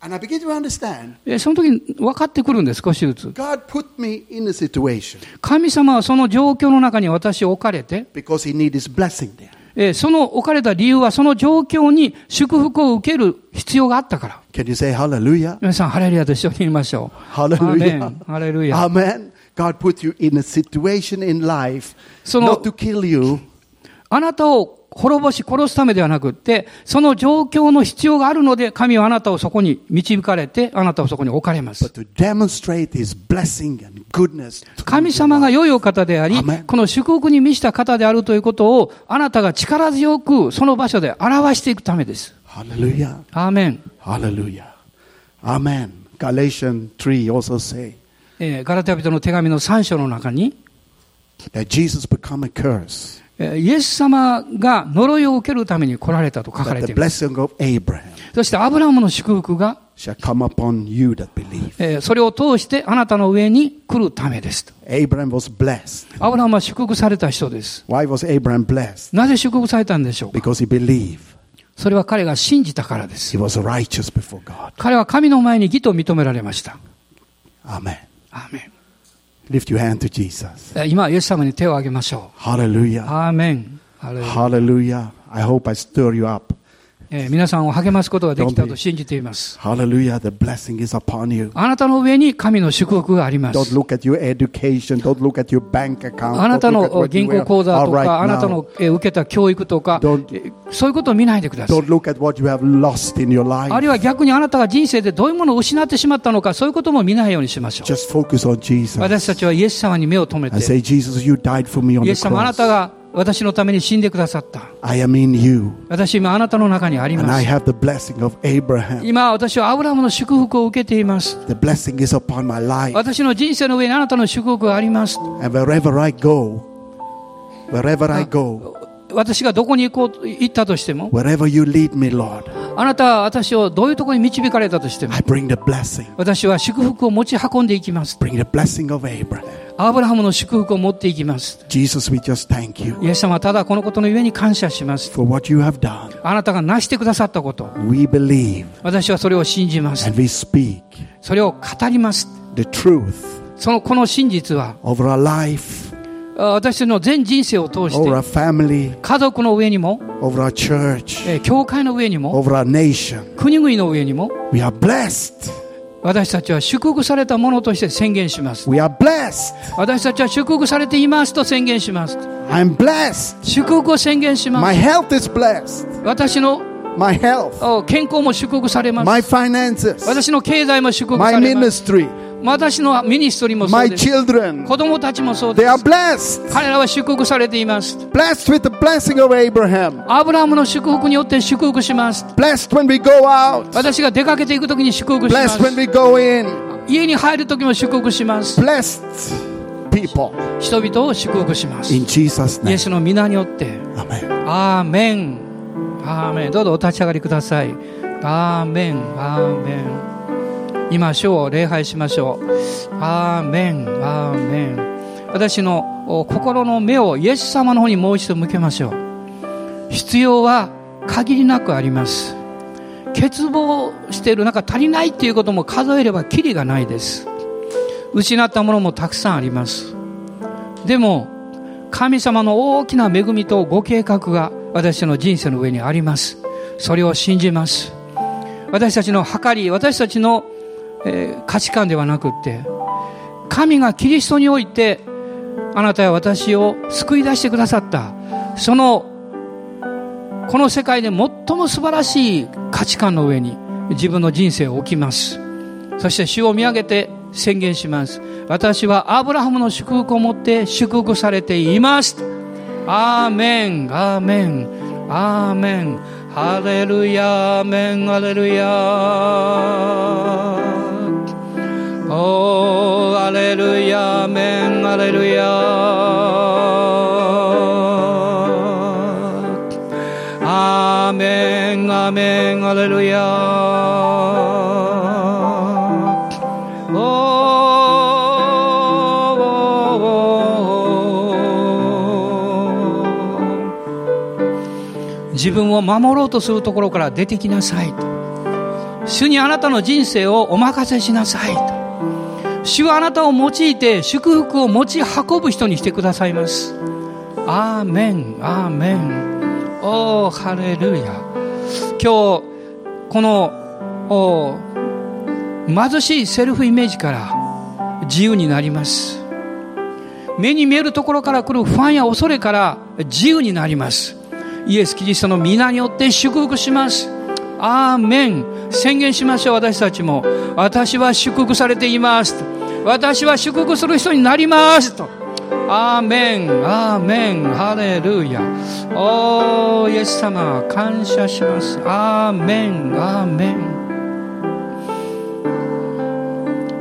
？And I begin to understand えーその時に分かってくるんです、少しずつ。God put me in a situation 神様はその状況の中に私を置かれて、because He needs His blessing there. えーその置かれた理由はその状況に祝福を受ける必要があったから。Can you say hallelujah? 皆さん、ハレルヤと一緒に言いましょう。Hallelujah. ンハレルヤ。Amen. God put you in a situation in life not to kill you, あなたを滅ぼし殺すためではなくって、その状況の必要があるので、神はあなたをそこに導かれて、あなたをそこに置かれます。神様が良いお方でありアメン、この祝福に満ちた方であるということを、あなたが力強くその場所で表していくためです。Hallelujah. アーメン。Hallelujah. Amen. Galatians 3 also say えーガラテヤ人の手紙の3章の中に、that Jesus become a curse, えーイエス様が呪いを受けるために来られたと書かれています。そしてアブラムの祝福が、それを通してあなたの上に来るためです。アブラムは祝福された人です。なぜ祝福されたんでしょうそれは彼が信じたからです。彼は神の前に義と認められました。Lift your hand to Jesus. えー今、イエス様に手を挙げましょ Hallelujah. う。アーメン。ハレルヤ Hallelujah. I hope I stir you up. 皆さんを励ますことができたと信じています。あなたの上に神の祝福があります。あなたの銀行口座とか、あなたの受けた教育とか、そういうことを見ないでください。あるいは逆にあなたが人生でどういうものを失ってしまったのか、そういうことも見ないようにしましょう。私たちはイエス様に目を留めて、イエス様あなたが私のために死んでくださった。I am in you. 私今あなたの中にあり And ま I す。have the blessing of Abraham. 今私はアブラハムの祝福を受けています。The blessing is upon my life. 私の人生の上にあなたの祝福があります。And wherever I go, wherever I go, 私がどこに行こうと行ったとしても、wherever you lead me, Lord, あなたは私をどういうところに導かれたとしても I、bring the blessing. 私は祝福を持ち運んでいきます。Bring the blessing of Abraham. アブラハムの祝福を持っていきます。Jesus, we just thank you イエス様はただこのことのゆえに感謝します。for what you have done. あなたが成してくださったこと、We believe 私はそれを信じます。and we speak それを語ります。the truth その、この真実は、over our life, あ私の全人生を通して family, 家族の上にも church, 教会の上にも nation, 国々の上にも私たちは祝福されたものとして宣言します。私たちは祝福されていますと宣言します。祝福を宣言します。My health is blessed. 私の My health. 健康も祝福されます。My finances. 私の経済も祝福されます。My ministry. 私のミニストリーもそうです。children. 子供たちもそうです。blessed. 彼らは祝福されています。Blessed with the blessing of Abraham. アブラハムの祝福によって祝福します。Blessed when we go out. 私が出かけていくときに祝福しま Blessed す。when we go in. 家に入るときも祝福します。Blessed people. 人々を祝福します。In Jesus' イエ name. スの皆によって。Amen. アーメン。アーメン。どうぞお立ち上がりください。アーメン。アーメン。今、主を礼拝しましょう。アーメン。アーメン。私の心の目をイエス様の方にもう一度向けましょう。必要は限りなくあります。欠乏している、なんか足りないっていうことも数えればキリがないです。失ったものもたくさんあります。でも、神様の大きな恵みとご計画が私の人生の上にあります。それを信じます。私たちの計り、私たちの、えー価値観ではなくって、神がキリストにおいて、あなたや私を救い出してくださった、その、この世界で最も素晴らしい価値観の上に自分の人生を置きます。そして主を見上げて宣言します。私はアブラハムの祝福を持って祝福されています。アーメン、アーメン、アーメン、ハレルヤ、ーメン、ア、レルヤ。ーメン、アーメン、ハレルヤ。ー自分を守ろうとするところから出てきなさいと。主にあなたの人生をお任せしなさいと。主はあなたを用いて祝福を持ち運ぶ人にしてくださいます。アーメンアーメン。おーハレルヤ。今日この貧しいセルフイメージから自由になります。目に見えるところから来る不安や恐れから自由になります。イエス・キリストの皆によって祝福します。アーメン。宣言しましょう私たちも。私は祝福されています。私は祝福する人になりますと。アーメンアーメンハレルヤ。おーイエス様感謝します。アーメンアーメン。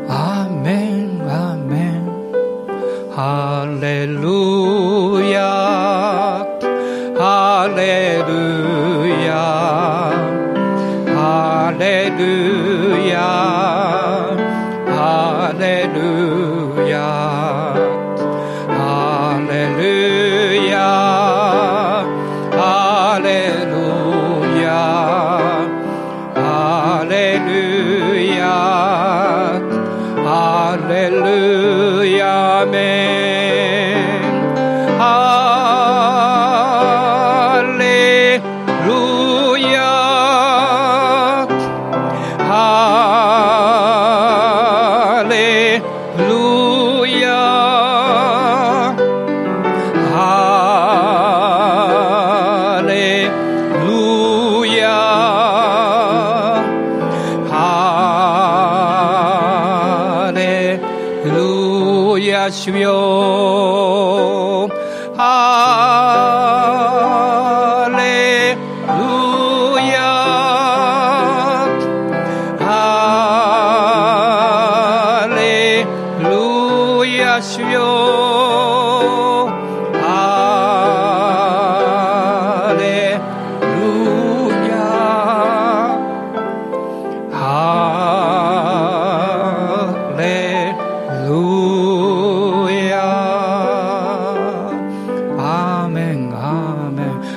アーメンアーメン。ハレル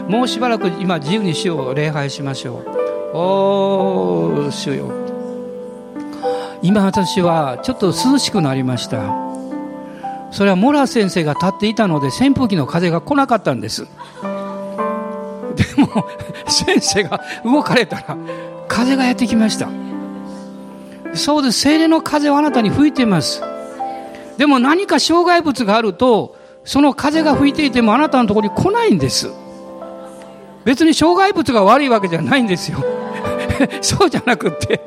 もうしばらく今自由に主を礼拝しましょう。おー主よ。今私はちょっと涼しくなりました。それはモラ先生が立っていたので扇風機の風が来なかったんです。でも先生が動かれたら風がやってきました。そうです。精霊の風はあなたに吹いています。でも何か障害物があると、その風が吹いていてもあなたのところに来ないんです。別に障害物が悪いわけじゃないんですよ。そうじゃなくって、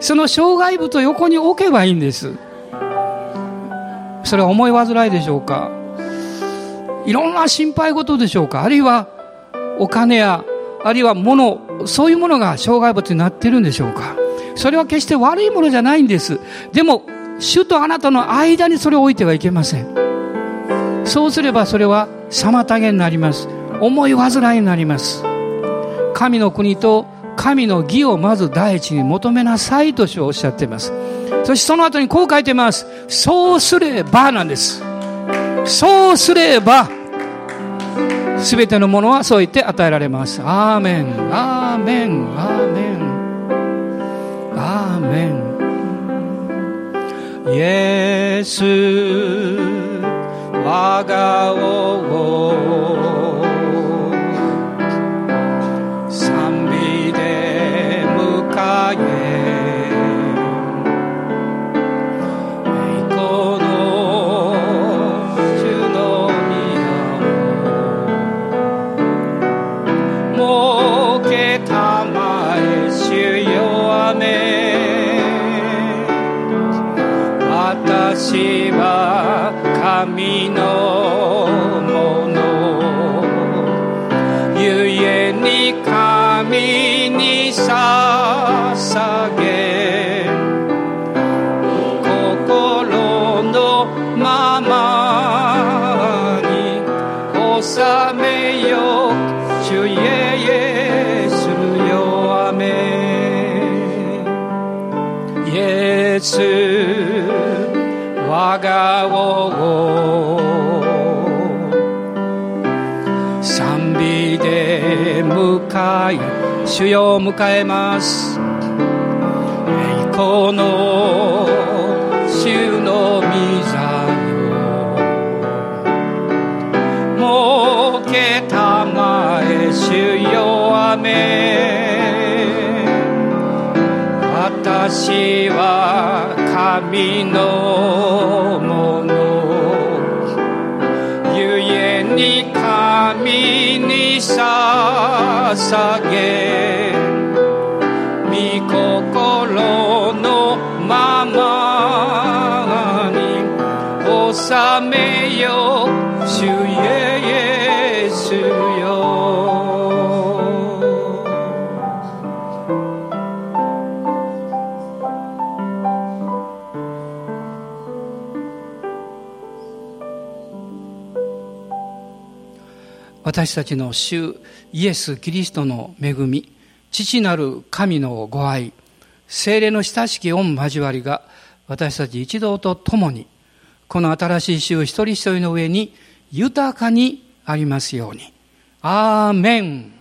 その障害物を横に置けばいいんです。それは思い煩いでしょうか？いろんな心配事でしょうか？あるいはお金や、あるいは物、そういうものが障害物になってるんでしょうか？それは決して悪いものじゃないんです。でも、主とあなたの間にそれを置いてはいけません。そうすればそれは妨げになります。思い煩いになります。神の国と神の義をまず第一に求めなさいと主はおっしゃっています。そしてその後にこう書いてます。そうすればなんです。そうすれば、すべてのものはそう言って与えられます。アーメン、アーメン、アーメン、アーメン。イエス、我が王神のもの。ゆえに神にさ主よ迎えます。栄光の主の御座よ。もけたまえ主よあめ私は神のもの。ゆえに神に捧げ私たちの主イエス・キリストの恵み、父なる神のご愛、精霊の親しき御交わりが私たち一同と共に、この新しい週一人一人の上に豊かにありますように。アーメン。